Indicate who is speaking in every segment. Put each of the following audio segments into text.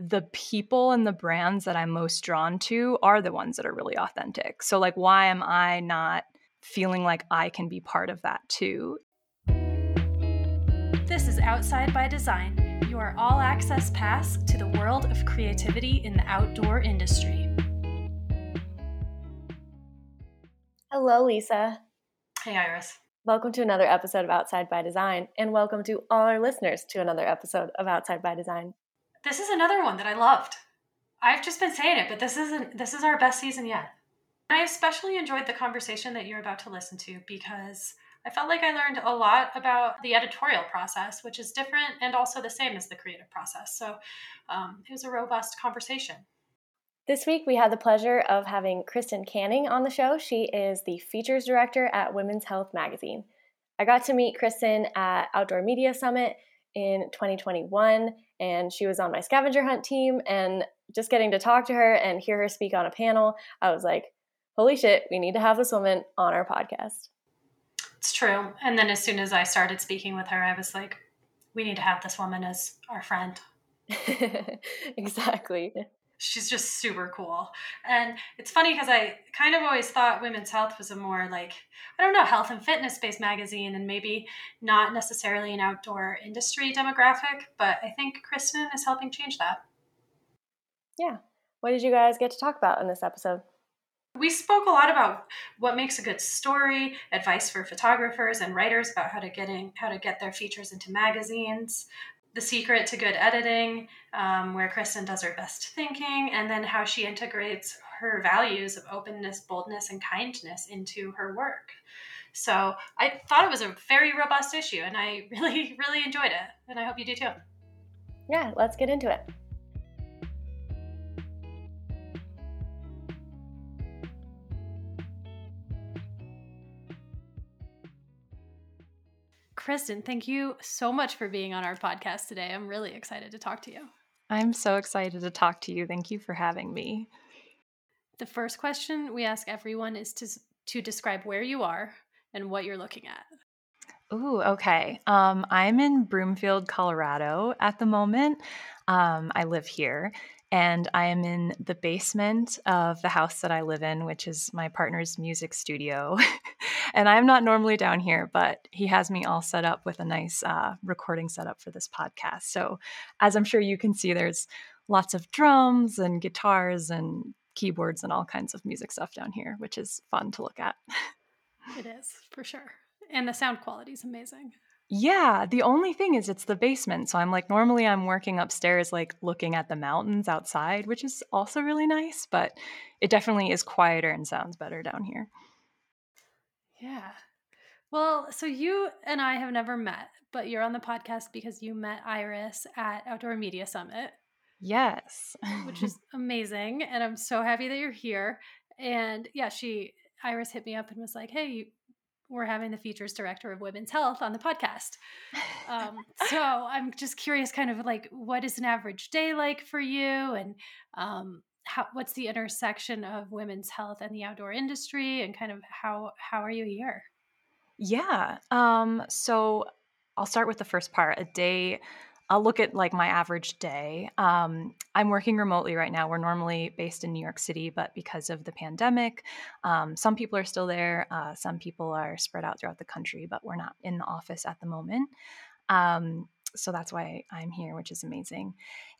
Speaker 1: the people and the brands that I'm most drawn to are the ones that are really authentic. So, like, why am I not feeling like I can be part of that too?
Speaker 2: This is Outside by Design, your all access pass to the world of creativity in the outdoor industry.
Speaker 3: Hello, Lisa.
Speaker 2: Hey, Iris.
Speaker 3: Welcome to another episode of Outside by Design, and welcome to all our listeners to another episode of Outside by Design.
Speaker 2: This is another one that I loved. I've just been saying it, but this isn't this is our best season yet. I especially enjoyed the conversation that you're about to listen to because I felt like I learned a lot about the editorial process, which is different and also the same as the creative process. So um, it was a robust conversation.
Speaker 3: This week, we had the pleasure of having Kristen Canning on the show. She is the features director at Women's Health Magazine. I got to meet Kristen at Outdoor Media Summit in 2021, and she was on my scavenger hunt team. And just getting to talk to her and hear her speak on a panel, I was like, holy shit, we need to have this woman on our podcast.
Speaker 2: It's true. And then as soon as I started speaking with her, I was like, we need to have this woman as our friend.
Speaker 3: exactly
Speaker 2: she's just super cool. And it's funny because I kind of always thought Women's Health was a more like, I don't know, health and fitness based magazine and maybe not necessarily an outdoor industry demographic. But I think Kristen is helping change that.
Speaker 3: Yeah. What did you guys get to talk about in this episode?
Speaker 2: We spoke a lot about what makes a good story, advice for photographers and writers about how to getting how to get their features into magazines, the secret to good editing, um, where Kristen does her best thinking, and then how she integrates her values of openness, boldness, and kindness into her work. So I thought it was a very robust issue, and I really, really enjoyed it, and I hope you do too.
Speaker 3: Yeah, let's get into it.
Speaker 2: Kristen, thank you so much for being on our podcast today. I'm really excited to talk to you.
Speaker 1: I'm so excited to talk to you. Thank you for having me.
Speaker 2: The first question we ask everyone is to to describe where you are and what you're looking at.
Speaker 1: Ooh, okay. Um, I'm in Broomfield, Colorado at the moment. Um, I live here, and I am in the basement of the house that I live in, which is my partner's music studio. and I'm not normally down here, but he has me all set up with a nice uh, recording setup for this podcast. So, as I'm sure you can see, there's lots of drums and guitars and keyboards and all kinds of music stuff down here, which is fun to look at.
Speaker 2: it is for sure. And the sound quality is amazing.
Speaker 1: Yeah, the only thing is it's the basement. So I'm like normally I'm working upstairs like looking at the mountains outside, which is also really nice, but it definitely is quieter and sounds better down here.
Speaker 2: Yeah. Well, so you and I have never met, but you're on the podcast because you met Iris at Outdoor Media Summit.
Speaker 1: Yes.
Speaker 2: which is amazing and I'm so happy that you're here. And yeah, she Iris hit me up and was like, "Hey, we're having the features director of women's health on the podcast. Um, so I'm just curious, kind of like, what is an average day like for you, and um, how, what's the intersection of women's health and the outdoor industry, and kind of how how are you here?
Speaker 1: Yeah. Um, so I'll start with the first part. A day I'll look at like my average day. Um, I'm working remotely right now. We're normally based in New York City, but because of the pandemic, um, some people are still there. Uh, some people are spread out throughout the country, but we're not in the office at the moment. Um, so that's why I'm here, which is amazing.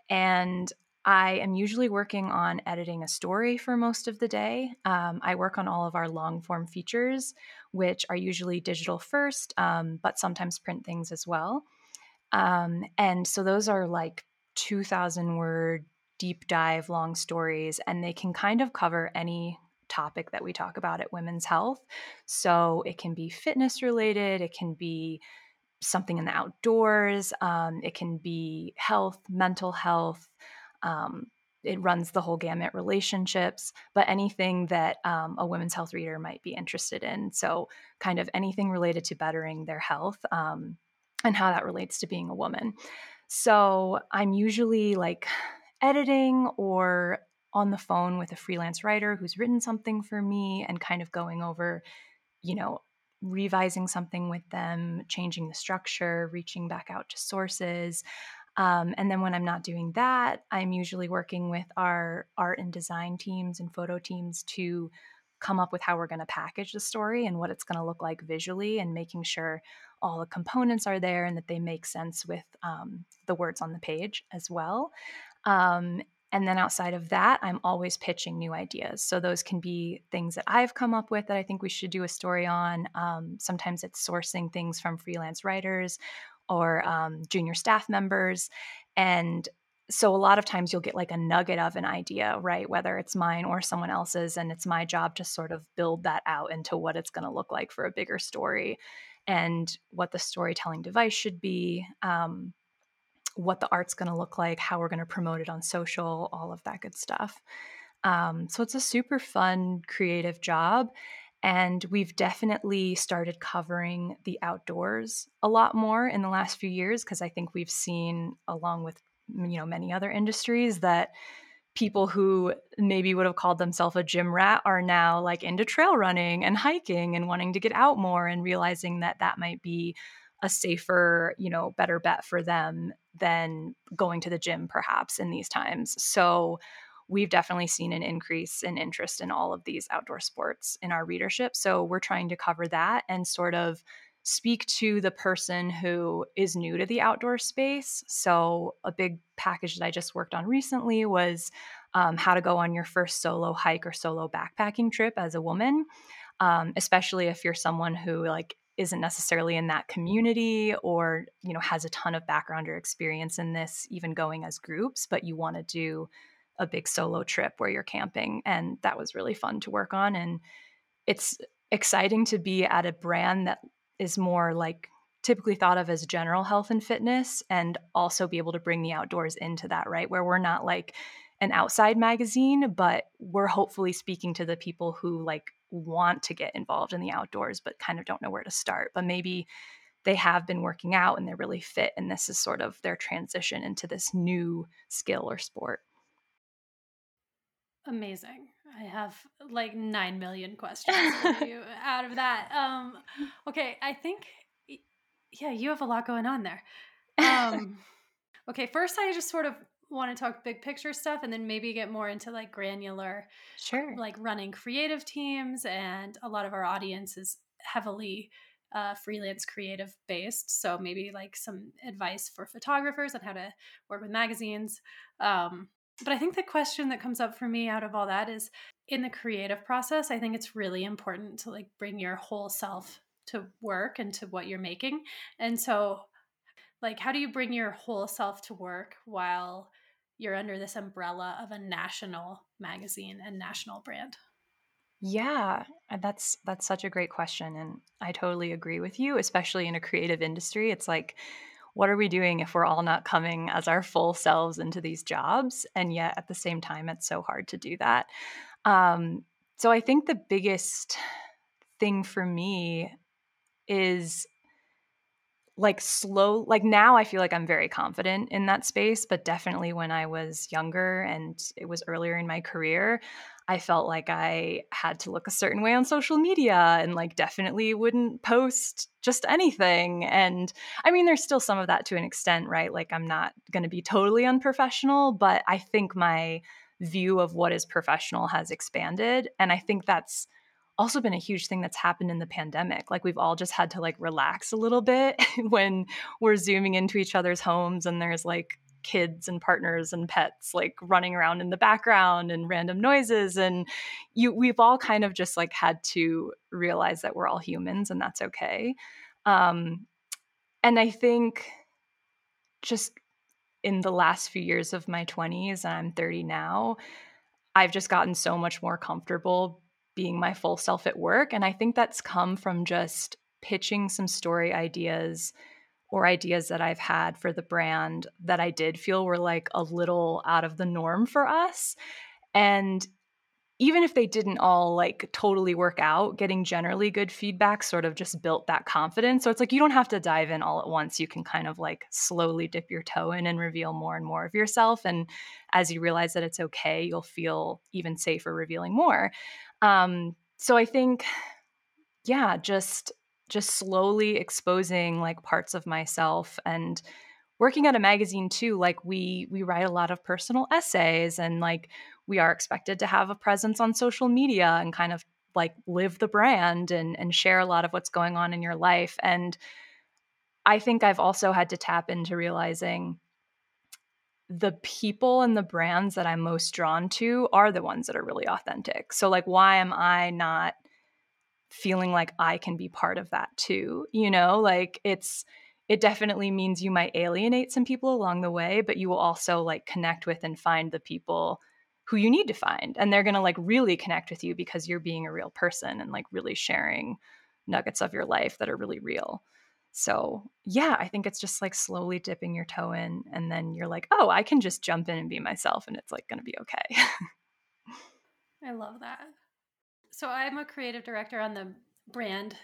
Speaker 1: And I am usually working on editing a story for most of the day. Um, I work on all of our long form features, which are usually digital first, um, but sometimes print things as well. Um, and so those are like 2,000 word deep dive long stories, and they can kind of cover any topic that we talk about at Women's Health. So it can be fitness related, it can be something in the outdoors, um, it can be health, mental health. Um, it runs the whole gamut relationships, but anything that um, a women's health reader might be interested in. So, kind of anything related to bettering their health. Um, and how that relates to being a woman. So I'm usually like editing or on the phone with a freelance writer who's written something for me and kind of going over, you know, revising something with them, changing the structure, reaching back out to sources. Um, and then when I'm not doing that, I'm usually working with our art and design teams and photo teams to come up with how we're going to package the story and what it's going to look like visually and making sure all the components are there and that they make sense with um, the words on the page as well. Um, and then outside of that, I'm always pitching new ideas. So those can be things that I've come up with that I think we should do a story on. Um, sometimes it's sourcing things from freelance writers or um, junior staff members. And so a lot of times you'll get like a nugget of an idea, right? Whether it's mine or someone else's. And it's my job to sort of build that out into what it's going to look like for a bigger story and what the storytelling device should be. Um, what the art's going to look like, how we're going to promote it on social, all of that good stuff. Um, so it's a super fun, creative job. And we've definitely started covering the outdoors a lot more in the last few years because I think we've seen, along with you know many other industries, that people who maybe would have called themselves a gym rat are now like into trail running and hiking and wanting to get out more and realizing that that might be a safer, you know, better bet for them than going to the gym perhaps in these times. So we've definitely seen an increase in interest in all of these outdoor sports in our readership. So we're trying to cover that and sort of speak to the person who is new to the outdoor space. So, a big package that I just worked on recently was um, how to go on your first solo hike or solo backpacking trip as a woman, um, especially if you're someone who like isn't necessarily in that community or you know has a ton of background or experience in this even going as groups but you want to do a big solo trip where you're camping and that was really fun to work on and it's exciting to be at a brand that is more like typically thought of as general health and fitness and also be able to bring the outdoors into that right? Where we're not like an outside magazine but we're hopefully speaking to the people who like want to get involved in the outdoors but kind of don't know where to start. But maybe they have been working out and they're really fit and this is sort of their transition into this new skill or sport.
Speaker 2: Amazing i have like 9 million questions for you out of that. Um okay i think yeah you have a lot going on there. Um okay first i just sort of want to talk big picture stuff and then maybe get more into like granular
Speaker 1: sure.
Speaker 2: like running creative teams and a lot of our audience is heavily uh, freelance creative based so maybe like some advice for photographers on how to work with magazines. Um, but i think the question that comes up for me out of all that is in the creative process i think it's really important to like bring your whole self to work and to what you're making and so like how do you bring your whole self to work while you're under this umbrella of a national magazine and national brand?
Speaker 1: Yeah, uh, that's that's such a great question and I totally agree with you, especially in a creative industry. It's like what are we doing if we're all not coming as our full selves into these jobs and yet at the same time it's so hard to do that. Um, so I think the biggest thing for me is like slow like now i feel like i'm very confident in that space but definitely when i was younger and it was earlier in my career i felt like i had to look a certain way on social media and like definitely wouldn't post just anything. And i mean there's still some of that to an extent right? Like i'm not going to be totally unprofessional but i think my view of what is professional has expanded and i think that's also been a huge thing that's happened in the pandemic. Like we've all just had to like relax a little bit when we're zooming into each other's homes and there's like kids and partners and pets like running around in the background and random noises and you we've all kind of just like had to realize that we're all humans and that's okay. Um and I think just in the last few years of my 20s and I'm 30 now, I've just gotten so much more comfortable being my full self at work. And I think that's come from just pitching some story ideas or ideas that I've had for the brand that I did feel were like a little out of the norm for us. And even if they didn't all like totally work out, getting generally good feedback sort of just built that confidence. So it's like you don't have to dive in all at once. You can kind of like slowly dip your toe in and reveal more and more of yourself. And as you realize that it's okay, you'll feel even safer revealing more. Um, so I think, yeah, just just slowly exposing like parts of myself and working at a magazine too like we we write a lot of personal essays and like we are expected to have a presence on social media and kind of like live the brand and and share a lot of what's going on in your life. And i think i've also had to tap into realizing the people and the brands that i'm most drawn to are the ones that are really authentic. So like why am i not feeling like i can be part of that too? You know like it's it definitely means you might alienate some people along the way but you will also like connect with and find the people who you need to find and they're going to like really connect with you because you're being a real person and like really sharing nuggets of your life that are really real. So yeah i think it's just like slowly dipping your toe in and then you're like oh i can just jump in and be myself and it's like going to be okay.
Speaker 2: I love that. So i'm a creative director on the brand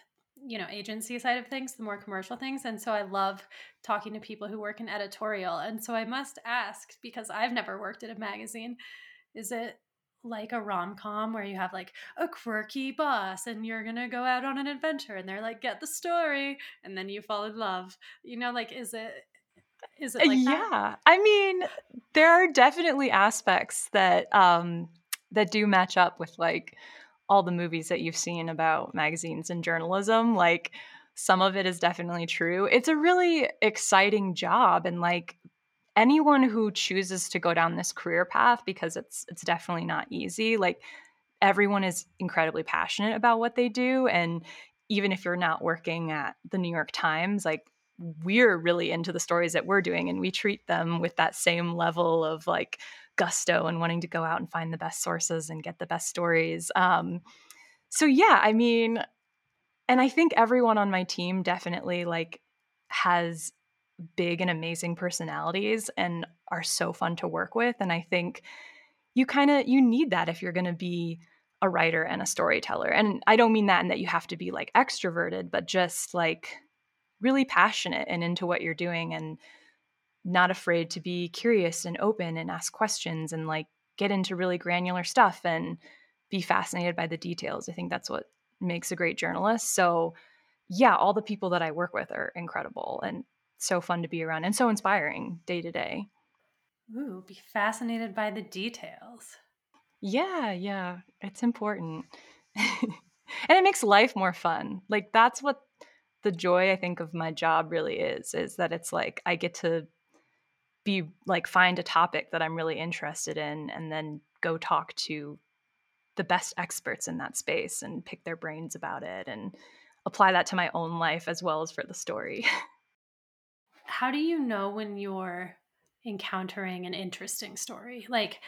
Speaker 2: you know agency side of things the more commercial things and so i love talking to people who work in editorial and so i must ask because i've never worked at a magazine is it like a rom com where you have like a quirky boss and you're gonna go out on an adventure and they're like, get the story, and then you fall in love? You know, like, is it is it like
Speaker 1: yeah
Speaker 2: that?
Speaker 1: i mean there are definitely aspects that um that do match up with like all the movies that you've seen about magazines and journalism like some of it is definitely true it's a really exciting job and like anyone who chooses to go down this career path because it's it's definitely not easy like everyone is incredibly passionate about what they do and even if you're not working at the New York Times like we're really into the stories that we're doing and we treat them with that same level of like gusto and wanting to go out and find the best sources and get the best stories um so yeah i mean and i think everyone on my team definitely like has big and amazing personalities and are so fun to work with and i think you kind of you need that if you're going to be a writer and a storyteller and i don't mean that in that you have to be like extroverted but just like really passionate and into what you're doing and not afraid to be curious and open and ask questions and like get into really granular stuff and be fascinated by the details. I think that's what makes a great journalist. So yeah all the people that i work with are incredible and so fun to be around and so inspiring day to day.
Speaker 2: Ooh, be fascinated by the details.
Speaker 1: Yeah, yeah, it's important. and it makes life more fun. Like that's what the joy I think of my job really is is that it's like I get to be like find a topic that I'm really interested in and then go talk to the best experts in that space and pick their brains about it and apply that to my own life as well as for the story.
Speaker 2: how do you know when you're encountering an interesting story? Like,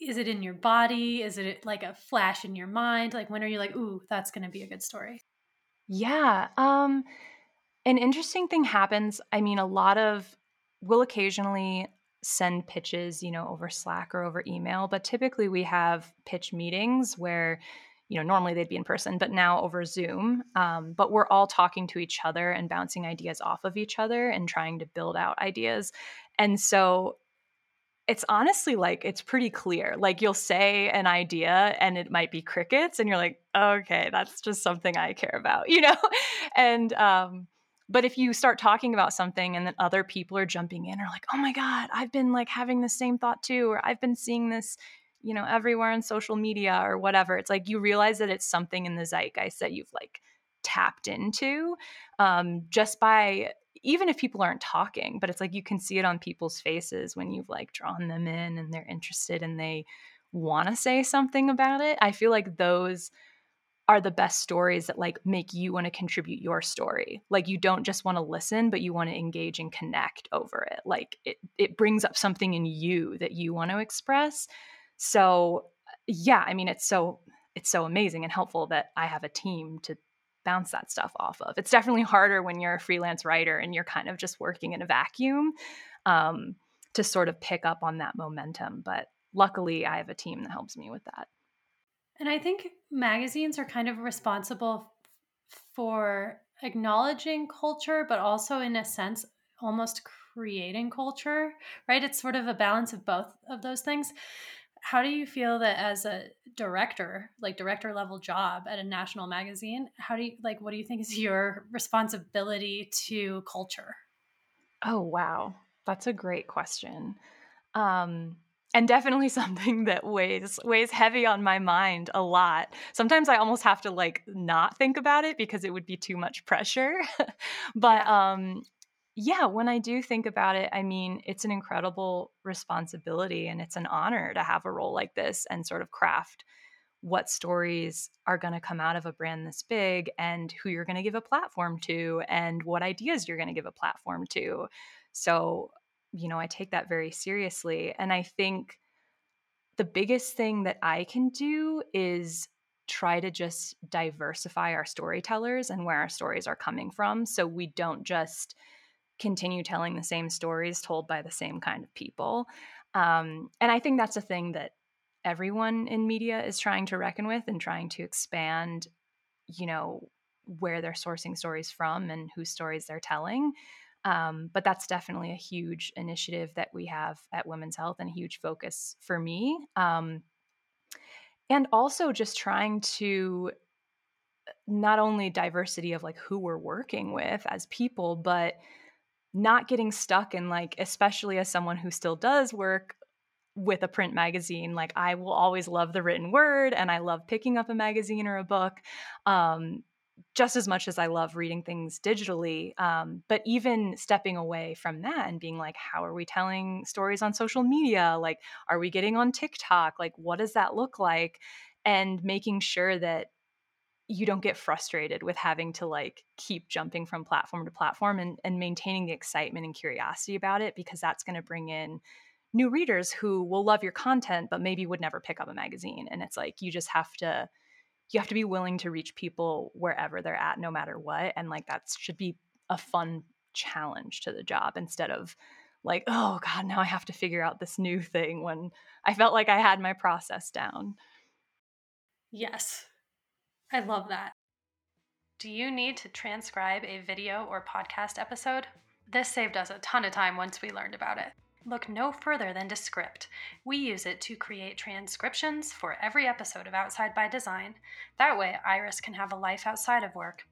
Speaker 2: is it in your body? Is it like a flash in your mind? Like, when are you like, ooh, that's going to be a good story?
Speaker 1: Yeah. Um, an interesting thing happens. I mean, a lot of, we'll occasionally send pitches, you know, over Slack or over email, but typically we have pitch meetings where you know normally they'd be in person but now over zoom um, but we're all talking to each other and bouncing ideas off of each other and trying to build out ideas. And so it's honestly like it's pretty clear. Like you'll say an idea and it might be crickets and you're like okay that's just something i care about you know? And um but if you start talking about something and then other people are jumping in or like oh my god i've been like having the same thought too or i've been seeing this you know, everywhere on social media or whatever. It's like you realize that it's something in the zeitgeist that you've like tapped into um, just by even if people aren't talking, but it's like you can see it on people's faces when you've like drawn them in and they're interested and they want to say something about it. I feel like those are the best stories that like make you want to contribute your story. Like you don't just want to listen, but you want to engage and connect over it. Like it it brings up something in you that you want to express. So yeah, I mean it's so it's so amazing and helpful that I have a team to bounce that stuff off of. It's definitely harder when you're a freelance writer and you're kind of just working in a vacuum um, to sort of pick up on that momentum. But luckily, I have a team that helps me with that.
Speaker 2: And I think magazines are kind of responsible for acknowledging culture, but also in a sense, almost creating culture, right? It's sort of a balance of both of those things how do you feel that as a director like director level job at a national magazine how do you like what do you think is your responsibility to culture
Speaker 1: Oh, wow. That's a great question. Um, and definitely something that weighs weighs heavy on my mind a lot. Sometimes I almost have to like not think about it because it would be too much pressure. but um yeah, when I do think about it, I mean, it's an incredible responsibility and it's an honor to have a role like this and sort of craft what stories are going to come out of a brand this big and who you're going to give a platform to and what ideas you're going to give a platform to. So, you know, I take that very seriously. And I think the biggest thing that I can do is try to just diversify our storytellers and where our stories are coming from so we don't just continue telling the same stories told by the same kind of people. Um, and I think that's a thing that everyone in media is trying to reckon with and trying to expand, you know, where they're sourcing stories from and whose stories they're telling. Um, but that's definitely a huge initiative that we have at Women's Health and a huge focus for me. Um, and also just trying to not only diversity of like who we're working with as people, but not getting stuck in like, especially as someone who still does work with a print magazine like i will always love the written word and i love picking up a magazine or a book um, just as much as I love reading things digitally. Um, but even stepping away from that and being like, how are we telling stories on social media? Like, are we getting on TikTok? Like, what does that look like? And making sure that you don't get frustrated with having to like keep jumping from platform to platform and, and maintaining the excitement and curiosity about it because that's going to bring in new readers who will love your content but maybe would never pick up a magazine. And it's like you just have to you have to be willing to reach people wherever they're at no matter what and like that should be a fun challenge to the job instead of like oh god now i have to figure out this new thing when i felt like i had my process down.
Speaker 2: Yes i love that do you need to transcribe a video or podcast episode this saved us a ton of time once we learned about it Look no further than Descript. We use it to create transcriptions for every episode of Outside by Design. That way, Iris can have a life outside of work.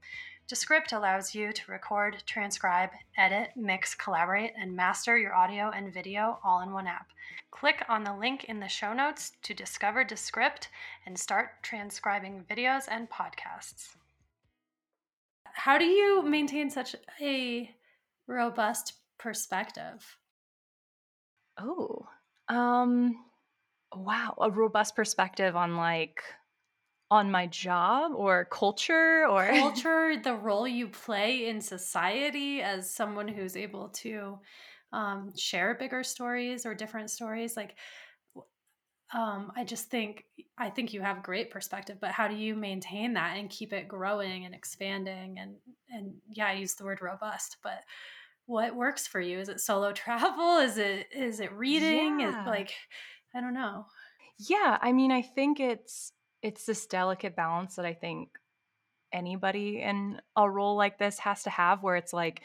Speaker 2: Descript allows you to record, transcribe, edit, mix, collaborate, and master your audio and video all in one app. Click on the link in the show notes to discover Descript and start transcribing videos and podcasts. How do you maintain such a robust perspective?
Speaker 1: Oh, um, wow, a robust perspective on like on my job or culture or
Speaker 2: culture, the role you play in society as someone who's able to um, share bigger stories or different stories. Like, um, I just think I think you have great perspective, but how do you maintain that and keep it growing and expanding and and yeah, I use the word robust, but what works for you is it solo travel is it is it reading yeah. is like i don't know
Speaker 1: yeah i mean i think it's it's this delicate balance that i think anybody in a role like this has to have where it's like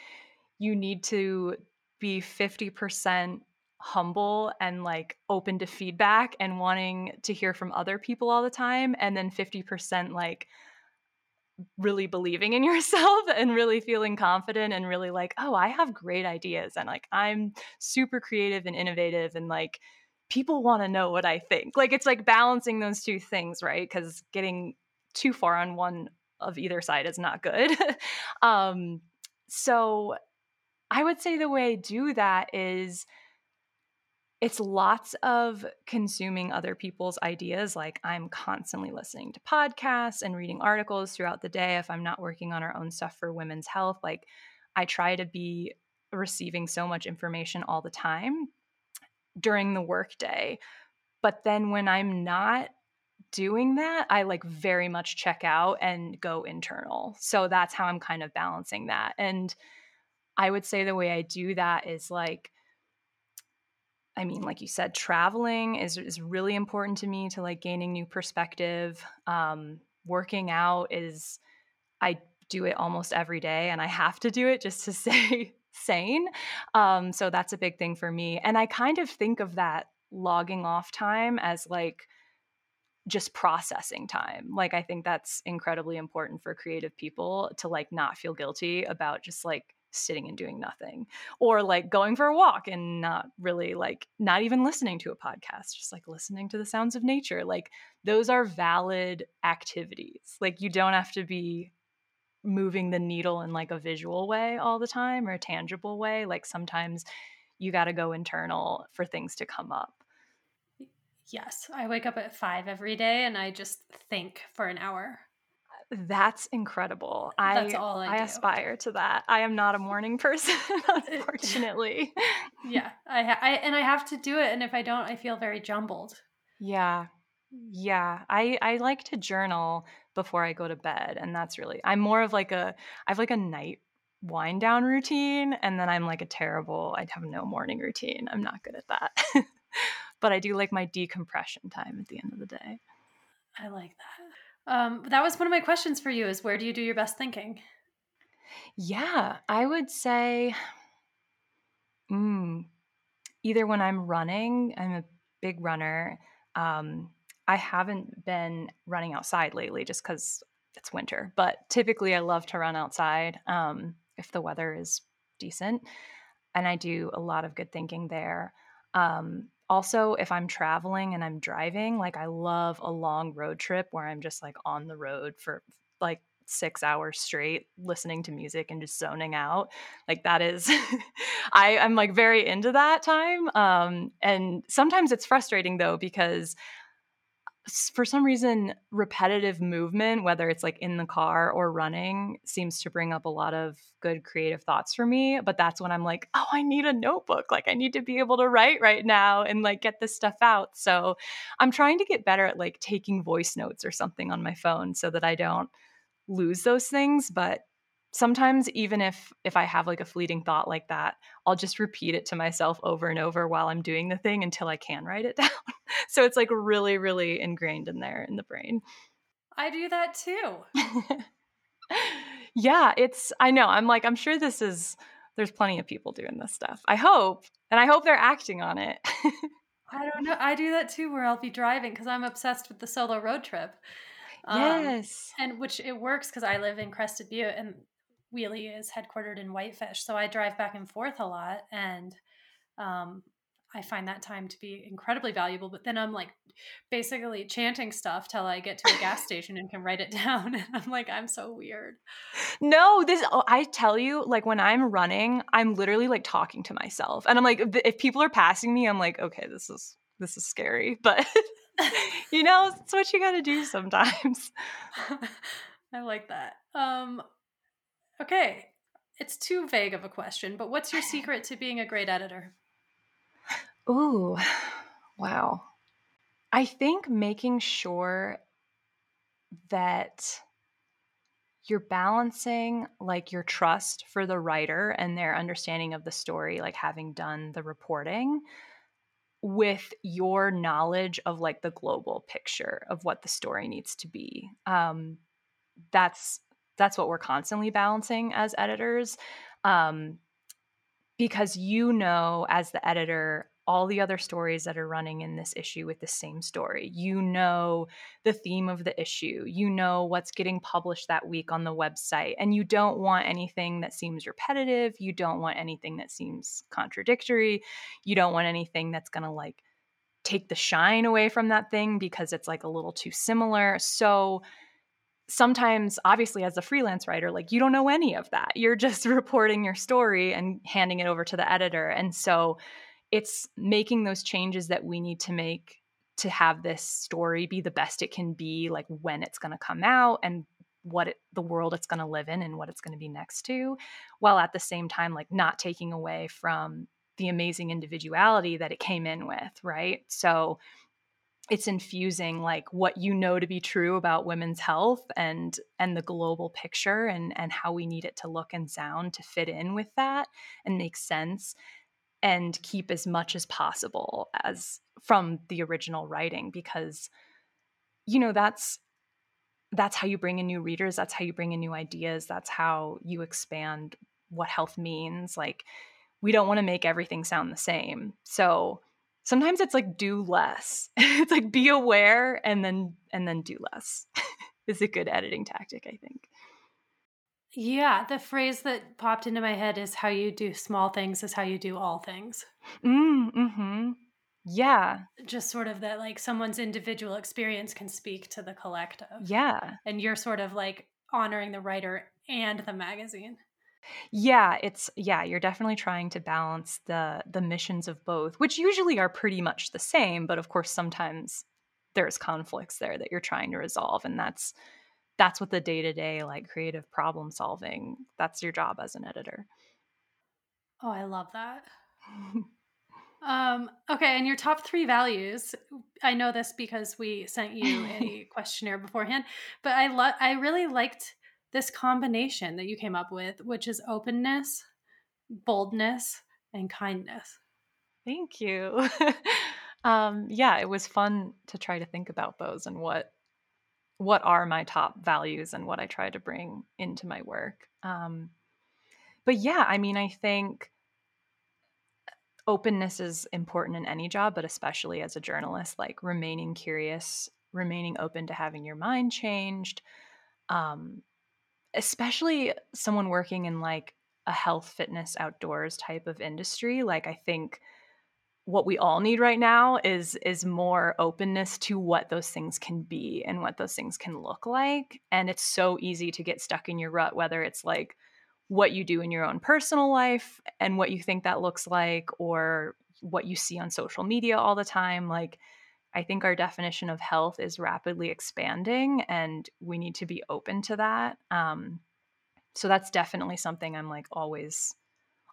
Speaker 1: you need to be 50% humble and like open to feedback and wanting to hear from other people all the time and then 50% like really believing in yourself and really feeling confident and really like, oh, I have great ideas and like I'm super creative and innovative and like people want to know what I think. Like it's like balancing those two things, right? Because getting too far on one of either side is not good. um, so I would say the way I do that is it's lots of consuming other people's ideas. Like I'm constantly listening to podcasts and reading articles throughout the day. If I'm not working on our own stuff for women's health, like I try to be receiving so much information all the time during the workday. But then when I'm not doing that, I like very much check out and go internal. So that's how I'm kind of balancing that. And I would say the way I do that is like, I mean, like you said, traveling is is really important to me to like gaining new perspective. Um, working out is I do it almost every day, and I have to do it just to stay sane. Um, so that's a big thing for me, and I kind of think of that logging off time as like just processing time. Like I think that's incredibly important for creative people to like not feel guilty about just like sitting and doing nothing or like going for a walk and not really like not even listening to a podcast just like listening to the sounds of nature like those are valid activities like you don't have to be moving the needle in like a visual way all the time or a tangible way like sometimes you got to go internal for things to come up
Speaker 2: yes i wake up at 5 every day and i just think for an hour uh,
Speaker 1: that's incredible. That's I, all I, I aspire to that. I am not a morning person, unfortunately.
Speaker 2: yeah, I, ha- I and I have to do it, and if I don't, I feel very jumbled.
Speaker 1: Yeah, yeah. I I like to journal before I go to bed, and that's really. I'm more of like a. I have like a night wind down routine, and then I'm like a terrible. I have no morning routine. I'm not good at that. but I do like my decompression time at the end of the day.
Speaker 2: I like that. Um, that was one of my questions for you is where do you do your best thinking?
Speaker 1: Yeah, I would say mm, either when I'm running, I'm a big runner. Um, I haven't been running outside lately just because it's winter, but typically I love to run outside um, if the weather is decent. And I do a lot of good thinking there. Um, also if i'm traveling and i'm driving like i love a long road trip where i'm just like on the road for like six hours straight listening to music and just zoning out like that is i i'm like very into that time um and sometimes it's frustrating though because for some reason repetitive movement whether it's like in the car or running seems to bring up a lot of good creative thoughts for me but that's when i'm like oh i need a notebook. Like i need to be able to write right now and like get this stuff out. So i'm trying to get better at like taking voice notes or something on my phone so that i don't lose those things but sometimes even if if i have like a fleeting thought like that i'll just repeat it to myself over and over while i'm doing the thing until i can write it down. So it's like really really ingrained in there in the brain.
Speaker 2: I do that too.
Speaker 1: Yeah it's i know i'm like i'm sure this is there's plenty of people doing this stuff. I hope and i hope they're acting on it.
Speaker 2: I don't know i do that too where i'll be driving because i'm obsessed with the solo road trip.
Speaker 1: Um, yes.
Speaker 2: and which it works because I live in Crested Butte and Wheelie is headquartered in Whitefish, so I drive back and forth a lot, and um, I find that time to be incredibly valuable. But then I'm like basically chanting stuff till I get to a gas station and can write it down. And I'm like, I'm so weird.
Speaker 1: No, this, oh, I tell you, like when I'm running, I'm literally like talking to myself. And I'm like, if people are passing me, I'm like, okay, this is, this is scary. But, you know, it's what you got to do sometimes.
Speaker 2: I like that. Um, Okay, it's too vague of a question, but what's your secret to being a great editor?
Speaker 1: Ooh, wow. I think making sure that you're balancing like your trust for the writer and their understanding of the story, like having done the reporting, with your knowledge of like the global picture of what the story needs to be. Um, that's that's what we're constantly balancing as editors um, because you know as the editor all the other stories that are running in this issue with the same story. You know the theme of the issue. You know what's getting published that week on the website. And you don't want anything that seems repetitive. You don't want anything that seems contradictory. You don't want anything that's going to like take the shine away from that thing because it's like a little too similar. So, sometimes obviously as a freelance writer like you don't know any of that. You're just reporting your story and handing it over to the editor. And so it's making those changes that we need to make to have this story be the best it can be like when it's going to come out and what it, the world it's going to live in and what it's going to be next to while at the same time like not taking away from the amazing individuality that it came in with right? So it's infusing like what you know to be true about women's health and and the global picture and and how we need it to look and sound to fit in with that and make sense and keep as much as possible as from the original writing because you know that's that's how you bring in new readers that's how you bring in new ideas that's how you expand what health means like we don't want to make everything sound the same. So sometimes it's like do less. it's like be aware and then and then do less. is a good editing tactic, I think.
Speaker 2: Yeah, the phrase that popped into my head is how you do small things is how you do all things.
Speaker 1: Mm, mm-hmm. Yeah.
Speaker 2: Just sort of that like someone's individual experience can speak to the collective.
Speaker 1: Yeah.
Speaker 2: And you're sort of like honoring the writer and the magazine.
Speaker 1: Yeah, it's yeah, you're definitely trying to balance the the missions of both, which usually are pretty much the same, but of course sometimes there's conflicts there that you're trying to resolve and that's that's what the day-to-day like creative problem solving, that's your job as an editor.
Speaker 2: Oh, I love that. um, okay, and your top three values. I know this because we sent you a questionnaire beforehand, but I love I really liked this combination that you came up with, which is openness, boldness, and kindness.
Speaker 1: Thank you. um, yeah, it was fun to try to think about those and what what are my top values and what I try to bring into my work. Um, but yeah, I mean, I think openness is important in any job, but especially as a journalist, like remaining curious, remaining open to having your mind changed, um, especially someone working in like a health, fitness, outdoors type of industry. Like, I think what we all need right now is is more openness to what those things can be and what those things can look like and it's so easy to get stuck in your rut whether it's like what you do in your own personal life and what you think that looks like or what you see on social media all the time like I think our definition of health is rapidly expanding and we need to be open to that. Um, so that's definitely something I'm like always,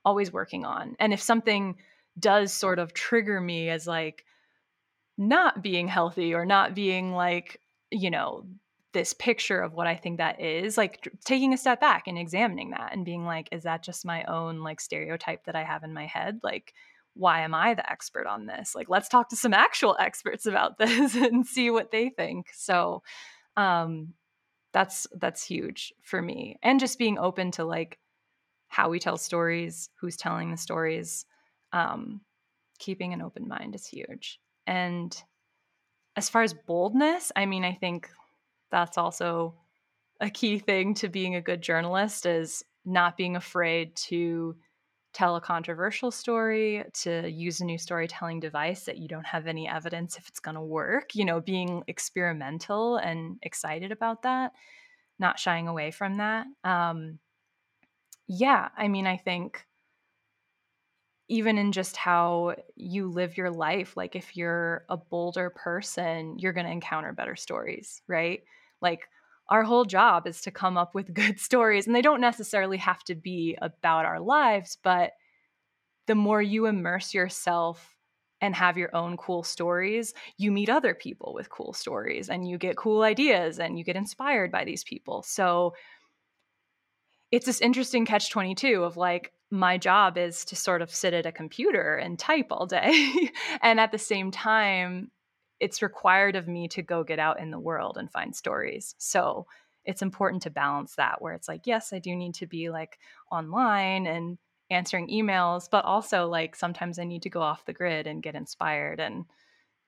Speaker 1: always working on. And if something does sort of trigger me as like not being healthy or not being like, you know, this picture of what I think that is, like taking a step back and examining that and being like, is that just my own like stereotype that I have in my head? Like, why am I the expert on this? Like, let's talk to some actual experts about this and see what they think. So, um, that's that's huge for me, and just being open to like how we tell stories, who's telling the stories. Um, keeping an open mind is huge. And as far as boldness, I mean, I think that's also a key thing to being a good journalist is not being afraid to tell a controversial story, to use a new storytelling device that you don't have any evidence if it's going to work, you know, being experimental and excited about that, not shying away from that. Um, yeah, I mean, I think even in just how you live your life, like if you're a bolder person, you're going to encounter better stories, right? Like, our whole job is to come up with good stories and they don't necessarily have to be about our lives but the more you immerse yourself and have your own cool stories you meet other people with cool stories and you get cool ideas and you get inspired by these people. So it's this interesting catch 22 of like my job is to sort of sit at a computer and type all day and at the same time it's required of me to go get out in the world and find stories. So it's important to balance that where it's like, yes, I do need to be like online and answering emails, but also like sometimes I need to go off the grid and get inspired and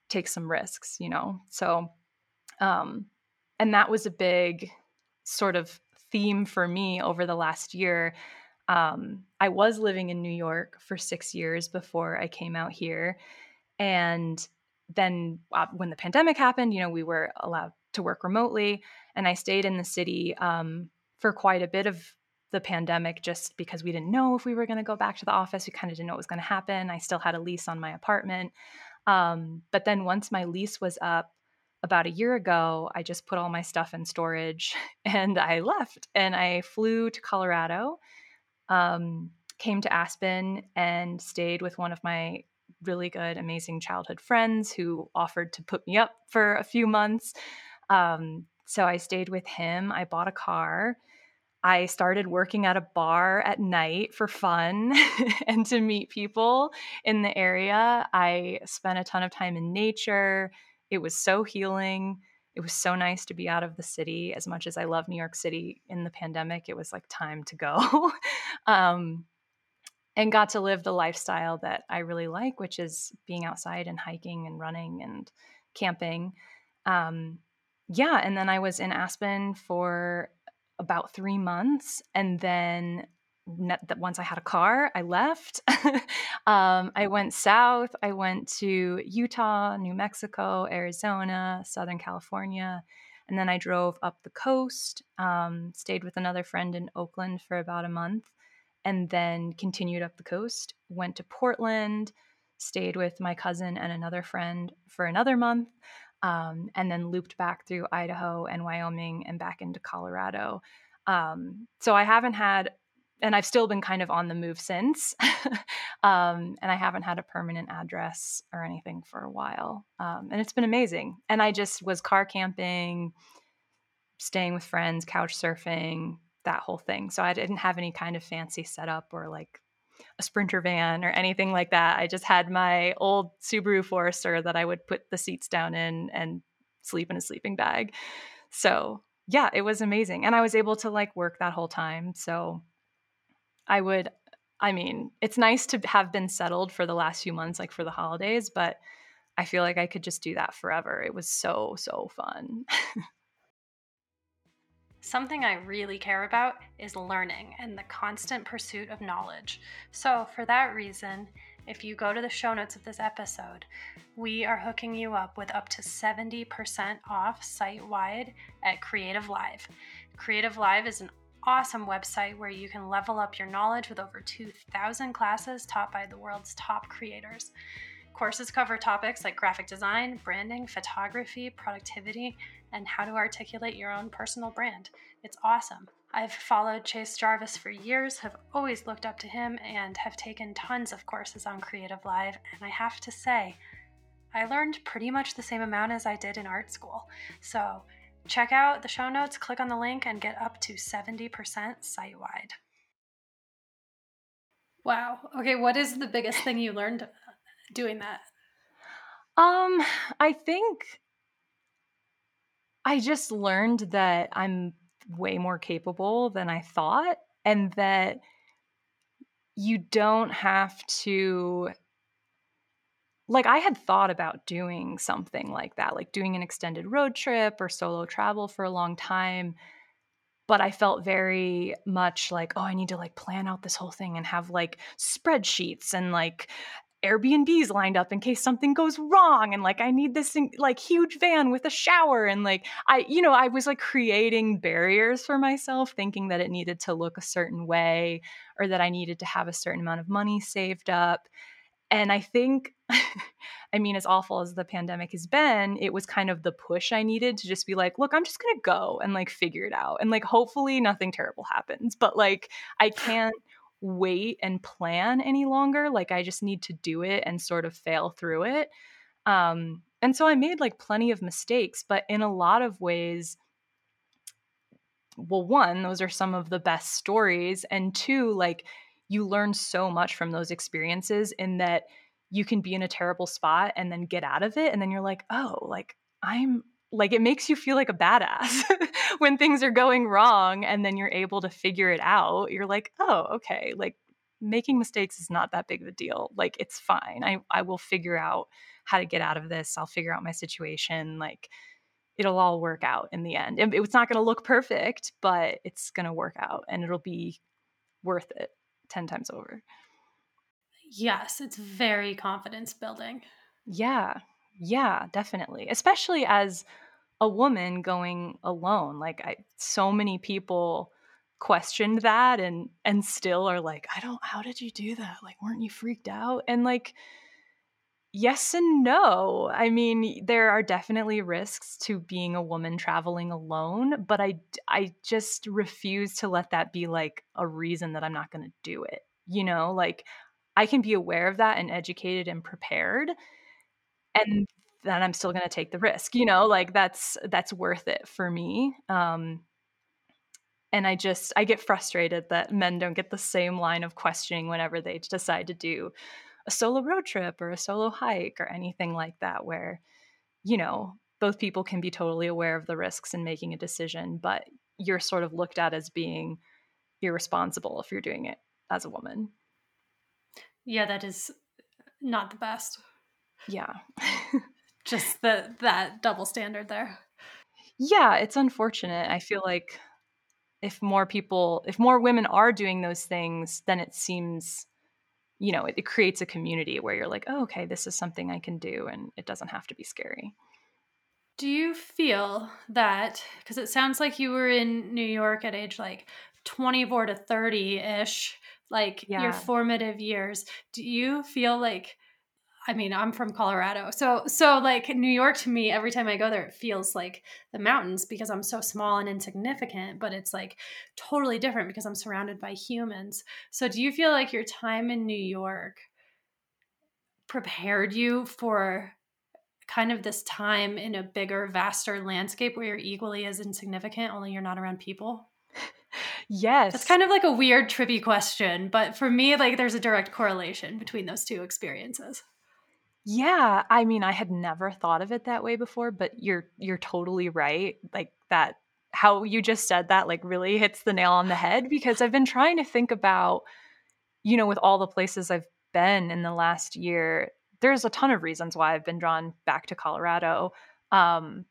Speaker 1: take some risks, you know? So, um, and that was a big sort of theme for me over the last year. Um, I was living in New York for six years before I came out here. And then uh, when the pandemic happened, you know, we were allowed to work remotely, and I stayed in the city um, for quite a bit of the pandemic just because we didn't know if we were going to go back to the office. We kind of didn't know what was going to happen. I still had a lease on my apartment. Um, but then once my lease was up about a year ago, I just put all my stuff in storage and I left and I flew to Colorado, um, came to Aspen and stayed with one of my really good, amazing childhood friends who offered to put me up for a few months. Um, so I stayed with him. I bought a car. I started working at a bar at night for fun and to meet people in the area. I spent a ton of time in nature. It was so healing. It was so nice to be out of the city. As much as I love New York City in the pandemic, it was like time to go. um, and got to live the lifestyle that I really like, which is being outside and hiking and running and camping. Um, yeah, and then I was in Aspen for about three months. And then that once I had a car, I left. um, I went south. I went to Utah, New Mexico, Arizona, Southern California. And then I drove up the coast, um, stayed with another friend in Oakland for about a month, and then continued up the coast, went to Portland, stayed with my cousin and another friend for another month, um, and then looped back through Idaho and Wyoming and back into Colorado. Um, so I haven't had and I've still been kind of on the move since. um, and I haven't had a permanent address or anything for a while. Um, and it's been amazing. And I just was car camping, staying with friends, couch surfing, that whole thing. So I didn't have any kind of fancy setup or like a sprinter van or anything like that. I just had my old Subaru Forester that I would put the seats down in and sleep in a sleeping bag. So yeah, it was amazing. And I was able to like work that whole time. So I would, I mean, it's nice to have been settled for the last few months, like for the holidays, but I feel like I could just do that forever. It was so, so fun.
Speaker 2: Something I really care about is learning and the constant pursuit of knowledge. So, for that reason, if you go to the show notes of this episode, we are hooking you up with up to 70% off site wide at Creative Live. Creative Live is an awesome website where you can level up your knowledge with over 2,000 classes taught by the world's top creators. Courses cover topics like graphic design, branding, photography, productivity, and how to articulate your own personal brand. It's awesome. I've followed Chase Jarvis for years, have always looked up to him, and have taken tons of courses on Creative Live. And I have to say, I learned pretty much the same amount as I did in art school. So Check out the show notes, click on the link, and get up to 70% site wide. Wow. Okay, what is the biggest thing you learned doing that?
Speaker 1: Um, I think I just learned that I'm way more capable than I thought and that you don't have to like I had thought about doing something like that, like doing an extended road trip or solo travel for a long time. But I felt very much like, oh, I need to like plan out this whole thing and have like spreadsheets and like Airbnbs lined up in case something goes wrong. And like, I need this like huge van with a shower. And like, I, you know, I was like creating barriers for myself, thinking that it needed to look a certain way or that I needed to have a certain amount of money saved up. And I think, I mean, as awful as the pandemic has been, it was kind of the push I needed to just be like, look, I'm just going to go and like figure it out. And like, hopefully nothing terrible happens. But like, I can't wait and plan any longer. Like, I just need to do it and sort of fail through it. Um, and so I made like plenty of mistakes, but in a lot of ways, well, one, those are some of the best stories. And two, like, you learn so much from those experiences in that you can be in a terrible spot and then get out of it and then you're like oh like i'm like it makes you feel like a badass when things are going wrong and then you're able to figure it out you're like oh okay like making mistakes is not that big of a deal like it's fine i i will figure out how to get out of this i'll figure out my situation like it'll all work out in the end it, it's not going to look perfect but it's going to work out and it'll be worth it 10 times over.
Speaker 2: Yes, it's very confidence building.
Speaker 1: Yeah. Yeah, definitely. Especially as a woman going alone. Like I so many people questioned that and and still are like, I don't how did you do that? Like weren't you freaked out? And like yes and no. I mean, there are definitely risks to being a woman traveling alone, but I I just refuse to let that be like a reason that I'm not going to do it. You know, like I can be aware of that and educated and prepared and then I'm still going to take the risk. You know, like that's that's worth it for me. Um and I just I get frustrated that men don't get the same line of questioning whenever they decide to do a solo road trip or a solo hike or anything like that where you know both people can be totally aware of the risks in making a decision but you're sort of looked at as being irresponsible if you're doing it as a woman
Speaker 2: yeah that is not the best
Speaker 1: yeah.
Speaker 2: Just the that double standard there.
Speaker 1: Yeah it's unfortunate. I feel like if more people if more women are doing those things then it seems you know it, it creates a community where you're like oh okay this is something i can do and it doesn't have to be scary.
Speaker 2: Do you feel that because it sounds like you were in new york at age like 24 to 30 ish like yeah. your formative years do you feel like I mean, I'm from Colorado. So so like New York to me every time I go there it feels like the mountains because I'm so small and insignificant, but it's like totally different because I'm surrounded by humans. So do you feel like your time in New York prepared you for kind of this time in a bigger, vaster landscape where you're equally as insignificant, only you're not around people?
Speaker 1: Yes.
Speaker 2: It's kind of like a weird, trippy question, but for me, like there's a direct correlation between those two experiences.
Speaker 1: Yeah, I mean, I had never thought of it that way before, but you're you're totally right. Like that how you just said that like really hits the nail on the head because I've been trying to think about you know, with all the places I've been in the last year, there's a ton of reasons why I've been drawn back to Colorado. Um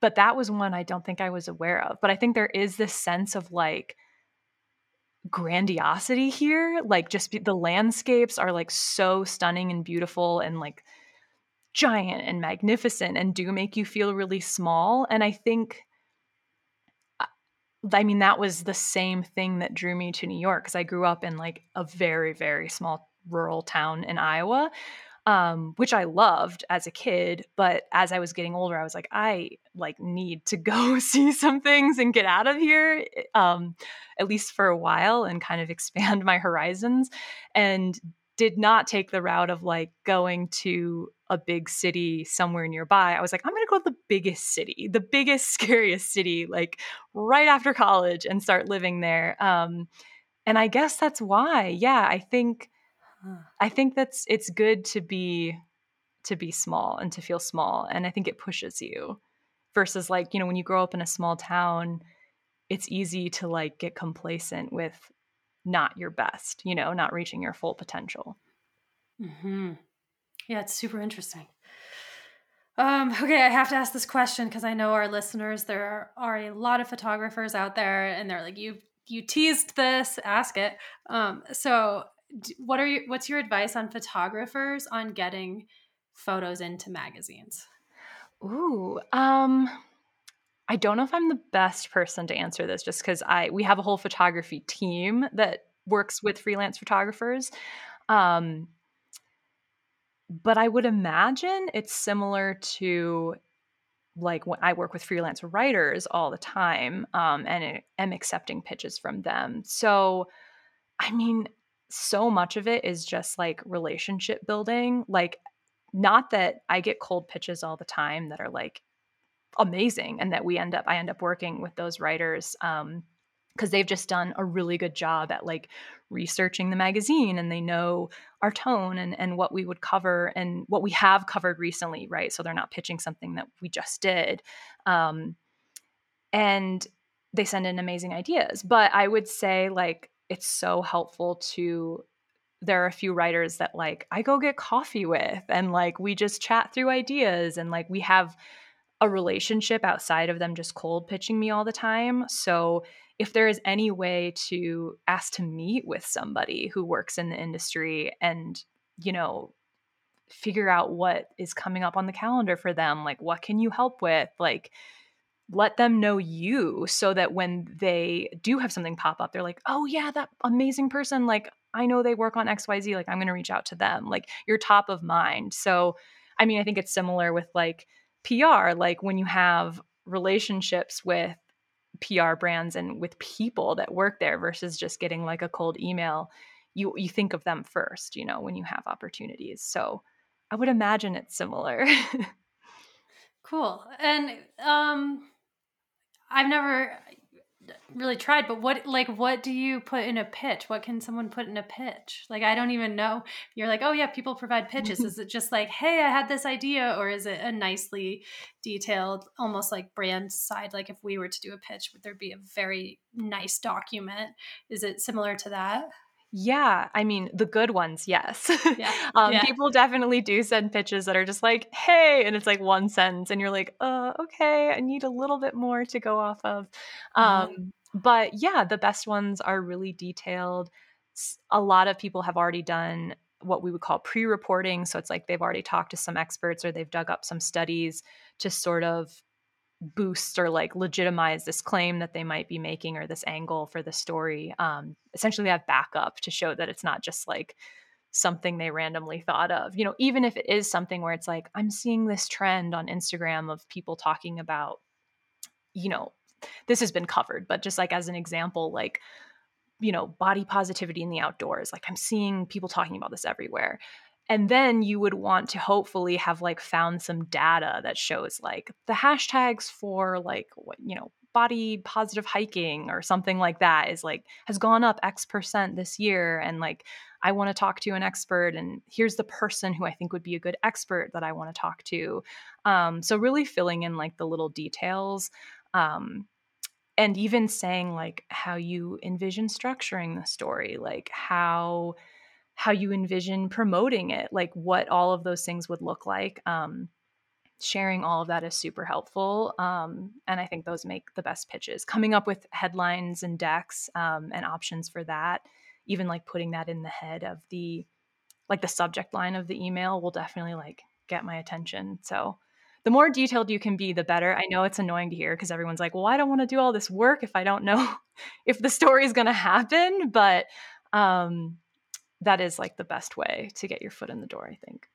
Speaker 1: but that was one I don't think I was aware of. But I think there is this sense of like grandiosity here like just be, the landscapes are like so stunning and beautiful and like giant and magnificent and do make you feel really small. And i think uh, i mean that was the same thing that drew me to new york because i grew up in like a very very small rural town in iowa um, which I loved as a kid. But as I was getting older, I was like, I like need to go see some things and get out of here, eh, um, at least for a while, and kind of expand my horizons. And did not take the route of like going to a big city somewhere nearby. I was like, I'm going to go to the biggest city, the biggest, scariest city, like right after college and start living there. Um, and I guess that's why, yeah, I think I think that's it's good to be to be small and to feel small and I think it pushes you versus like, you know, when you grow up in a small town, it's easy to like get complacent with not your best, you know, not reaching your full potential.
Speaker 2: hmm Yeah, it's super interesting. Um, okay, I have to ask this question because I know our listeners, there are a lot of photographers out there and they're like, you you teased this, ask it. Um, so what are your what's your advice on photographers on getting photos into magazines?
Speaker 1: Ooh, um I don't know if I'm the best person to answer this just cuz I we have a whole photography team that works with freelance photographers. Um but I would imagine it's similar to like when I work with freelance writers all the time um, and am accepting pitches from them. So, I mean, so much of it is just like relationship building. Like, not that I get cold pitches all the time that are like amazing and that we end up, I end up working with those writers. Um, because they've just done a really good job at like researching the magazine and they know our tone and, and what we would cover and what we have covered recently right so they're not pitching something that we just did um, and they send in amazing ideas but i would say like it's so helpful to there are a few writers that like I go get coffee with and like we just chat through ideas and like we have a relationship outside of them just cold pitching me all the time. So if there is any way to ask to meet with somebody who works in the industry and you know figure out what is coming up on the calendar for them like what can you help with like let them know you so that when they do have something pop up, they're like, oh, yeah, that amazing person. Like, I know they work on XYZ. Like, I'm going to reach out to them. Like, you're top of mind. So, I mean, I think it's similar with like PR. Like, when you have relationships with PR brands and with people that work there versus just getting like a cold email, you, you think of them first, you know, when you have opportunities. So, I would imagine it's similar.
Speaker 2: cool. And, um, I've never really tried, but what like what do you put in a pitch? What can someone put in a pitch? Like I don't even know. You're like, "Oh yeah, people provide pitches." Mm-hmm. is it just like, "Hey, I had this idea," or is it a nicely detailed almost like brand side like if we were to do a pitch, would there be a very nice document? Is it similar to that?
Speaker 1: Yeah, I mean the good ones, yes.
Speaker 2: Yeah.
Speaker 1: um,
Speaker 2: yeah.
Speaker 1: People definitely do send pitches that are just like, "Hey," and it's like one sentence, and you're like, "Uh, okay, I need a little bit more to go off of." Um, mm-hmm. but yeah, the best ones are really detailed. A lot of people have already done what we would call pre reporting. So it's like they've already talked to some experts or they've dug up some studies to sort of boost or like legitimize this claim that they might be making or this angle for the story. Um, essentially, they have backup to show that it's not just like something they randomly thought of. You know, even if it is something where it's like, I'm seeing this trend on Instagram of people talking about, you know, this has been covered, but just like as an example, like, you know, body positivity in the outdoors. Like I'm seeing people talking about this everywhere and then you would want to hopefully have like found some data that shows like the hashtags for like what you know body positive hiking or something like that is like has gone up x percent this year and like i want to talk to an expert and here's the person who i think would be a good expert that i want to talk to. Um, so really filling in like the little details um, and even saying like how you envision structuring the story like how how you envision promoting it, like what all of those things would look like. Um, sharing all of that is super helpful. Um, and I think those make the best pitches. Coming up with headlines and decks um, and options for that, even like putting that in the head of the like the subject line of the email will definitely like get my attention. So the more detailed you can be, the better. I know it's annoying to hear because everyone's like, well, I don't want to do all this work if I don't know if the story is going to happen. But um, that is like the best way to get your foot in the door, I think.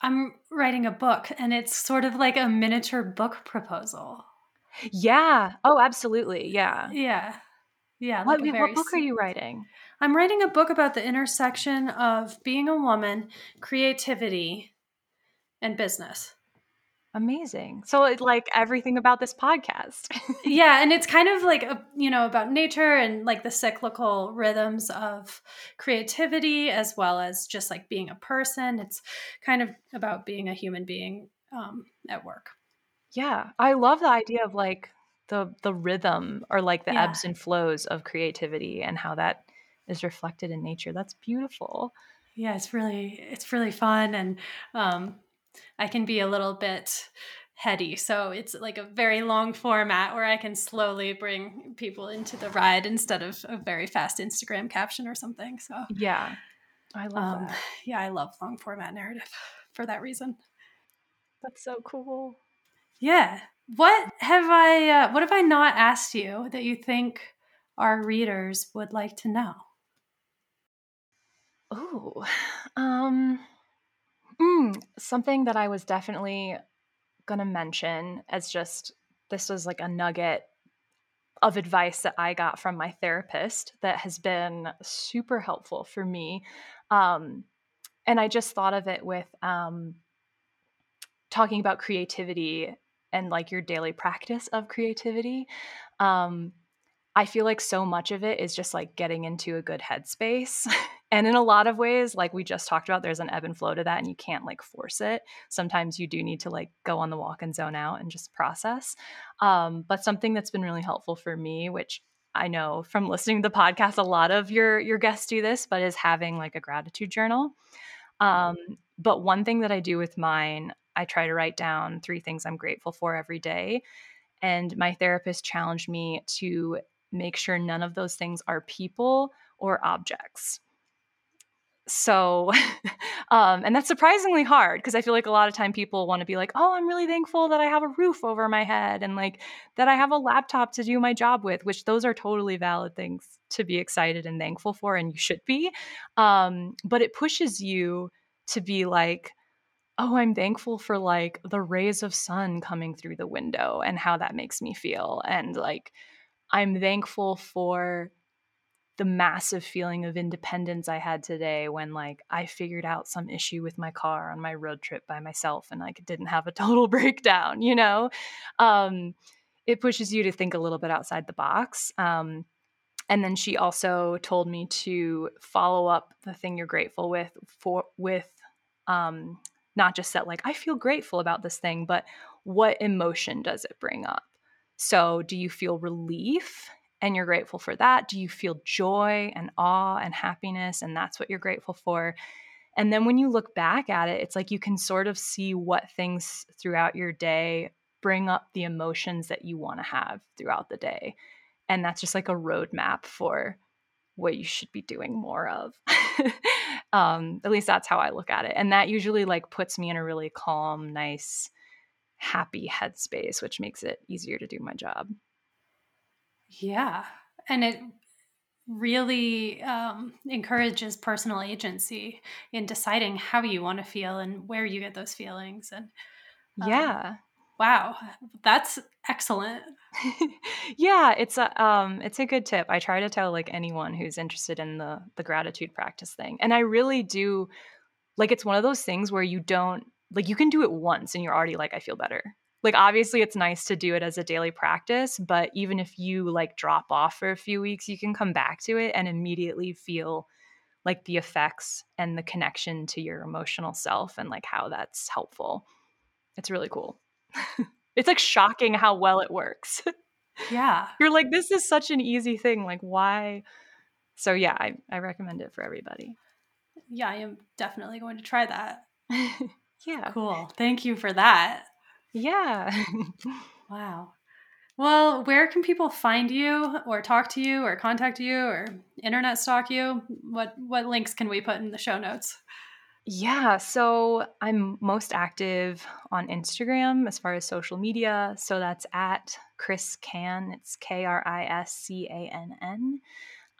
Speaker 2: I'm writing a book and it's sort of like a miniature book proposal.
Speaker 1: Yeah. Oh, absolutely. Yeah.
Speaker 2: Yeah. Yeah.
Speaker 1: What, what book are you writing?
Speaker 2: I'm writing a book about the intersection of being a woman, creativity, and business
Speaker 1: amazing. So it's like everything about this podcast.
Speaker 2: Yeah and it's kind of like a, you know about nature and like the cyclical rhythms of creativity as well as just like being a person. It's kind of about being a human being um, at work.
Speaker 1: Yeah i love the idea of like the the rhythm or like the yeah. ebbs and flows of creativity and how that is reflected in nature. That's beautiful.
Speaker 2: Yeah it's really it's really fun and um I can be a little bit heady. So it's like a very long format where I can slowly bring people into the ride instead of a very fast Instagram caption or something. So
Speaker 1: yeah, I love um, that.
Speaker 2: Yeah, I love long format narrative for that reason.
Speaker 1: That's so cool.
Speaker 2: Yeah. What have I? Uh, what have I not asked you that you think our readers would like to know?
Speaker 1: Oh, um. Mm, something that I was definitely going to mention as just this was like a nugget of advice that I got from my therapist that has been super helpful for me. Um, and I just thought of it with um, talking about creativity and like your daily practice of creativity. Um, I feel like so much of it is just like getting into a good headspace. and in a lot of ways, like we just talked about, there's an ebb and flow to that and you can't like force it. Sometimes you do need to like go on the walk and zone out and just process. Um, but something that's been really helpful for me, which I know from listening to the podcast, a lot of your your guests do this, but is having like a gratitude journal. Um, but one thing that I do with mine, I try to write down three things I'm grateful for every day. And my therapist challenged me to make sure none of those things are people or objects. So, um, and that's surprisingly hard because I feel like a lot of time people want to be like, oh, I'm really thankful that I have a roof over my head and like that I have a laptop to do my job with, which those are totally valid things to be excited and thankful for, and you should be. Um, but it pushes you to be like, oh, I'm thankful for like the rays of sun coming through the window and how that makes me feel. And like, I'm thankful for the massive feeling of independence I had today when like I figured out some issue with my car on my road trip by myself and like didn't have a total breakdown, you know. Um, it pushes you to think a little bit outside the box. Um, and then she also told me to follow up the thing you're grateful with for with um, not just that like I feel grateful about this thing, but what emotion does it bring up? So, do you feel relief and you're grateful for that? Do you feel joy and awe and happiness and that's what you're grateful for? And then when you look back at it, it's like you can sort of see what things throughout your day bring up the emotions that you want to have throughout the day. and that's just like a roadmap for what you should be doing more of. um, at least that's how I look at it. And that usually like puts me in a really calm, nice, happy headspace, which makes it easier to do my job.
Speaker 2: Yeah. And it really um, encourages personal agency in deciding how you want to feel and where you get those feelings. And
Speaker 1: um, yeah.
Speaker 2: Wow, that's excellent.
Speaker 1: yeah, it's a um it's a good tip. I try to tell like anyone who's interested in the the gratitude practice thing. And I really do like it's one of those things where you don't like you can do it once and you're already like I feel better. Like obviously it's nice to do it as a daily practice, but even if you like drop off for a few weeks, you can come back to it and immediately feel like the effects and the connection to your emotional self and like how that's helpful. It's really cool. it's like shocking how well it works.
Speaker 2: Yeah.
Speaker 1: You're like, this is such an easy thing. Like, why? So, yeah, I, I recommend it for everybody.
Speaker 2: Yeah, I am definitely going to try that.
Speaker 1: yeah.
Speaker 2: Cool. Thank you for that.
Speaker 1: Yeah.
Speaker 2: wow. Well, where can people find you or talk to you or contact you or internet stalk you? What what links can we put in the show notes?
Speaker 1: Yeah, so I'm most active on Instagram as far as social media. So that's at Kris Cann. It's K R I S C A N N.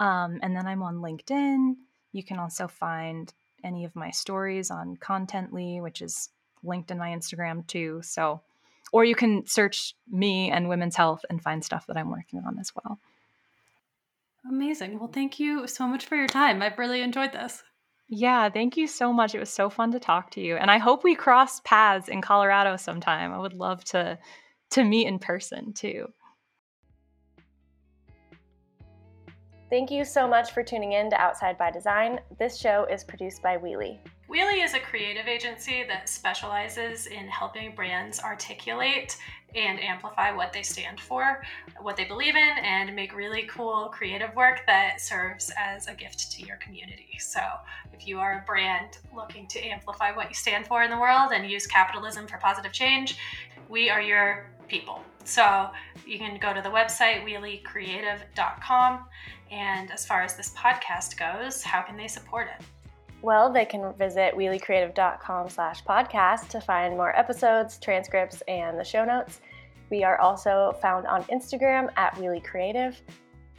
Speaker 1: Um, and then I'm on LinkedIn. You can also find any of my stories on Contently, which is linked in my Instagram too. So, or you can search me and women's health and find stuff that I'm working on as well.
Speaker 2: Amazing. Well, thank you so much for your time. I've really enjoyed this.
Speaker 1: Yeah, thank you so much. It was so fun to talk to you. And I hope we cross paths in Colorado sometime. I would love to to meet in person too.
Speaker 3: Thank you so much for tuning in to Outside by Design. This show is produced by Wheelie.
Speaker 2: Wheelie is a creative agency that specializes in helping brands articulate and amplify what they stand for, what they believe in, and make really cool creative work that serves as a gift to your community. So, if you are a brand looking to amplify what you stand for in the world and use capitalism for positive change, we are your people. So, you can go to the website wheeliecreative.com. And as far as this podcast goes, how can they support it?
Speaker 3: Well, they can visit wheeliecreative.com slash podcast to find more episodes, transcripts, and the show notes. We are also found on Instagram at wheeliecreative.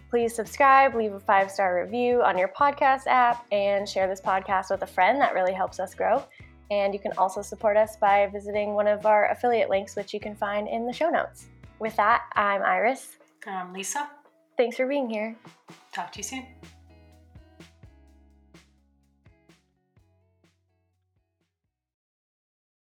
Speaker 3: Please subscribe, leave a five star review on your podcast app, and share this podcast with a friend. That really helps us grow. And you can also support us by visiting one of our affiliate links, which you can find in the show notes. With that, I'm Iris.
Speaker 2: I'm Lisa.
Speaker 3: Thanks for being here.
Speaker 2: Talk to you soon.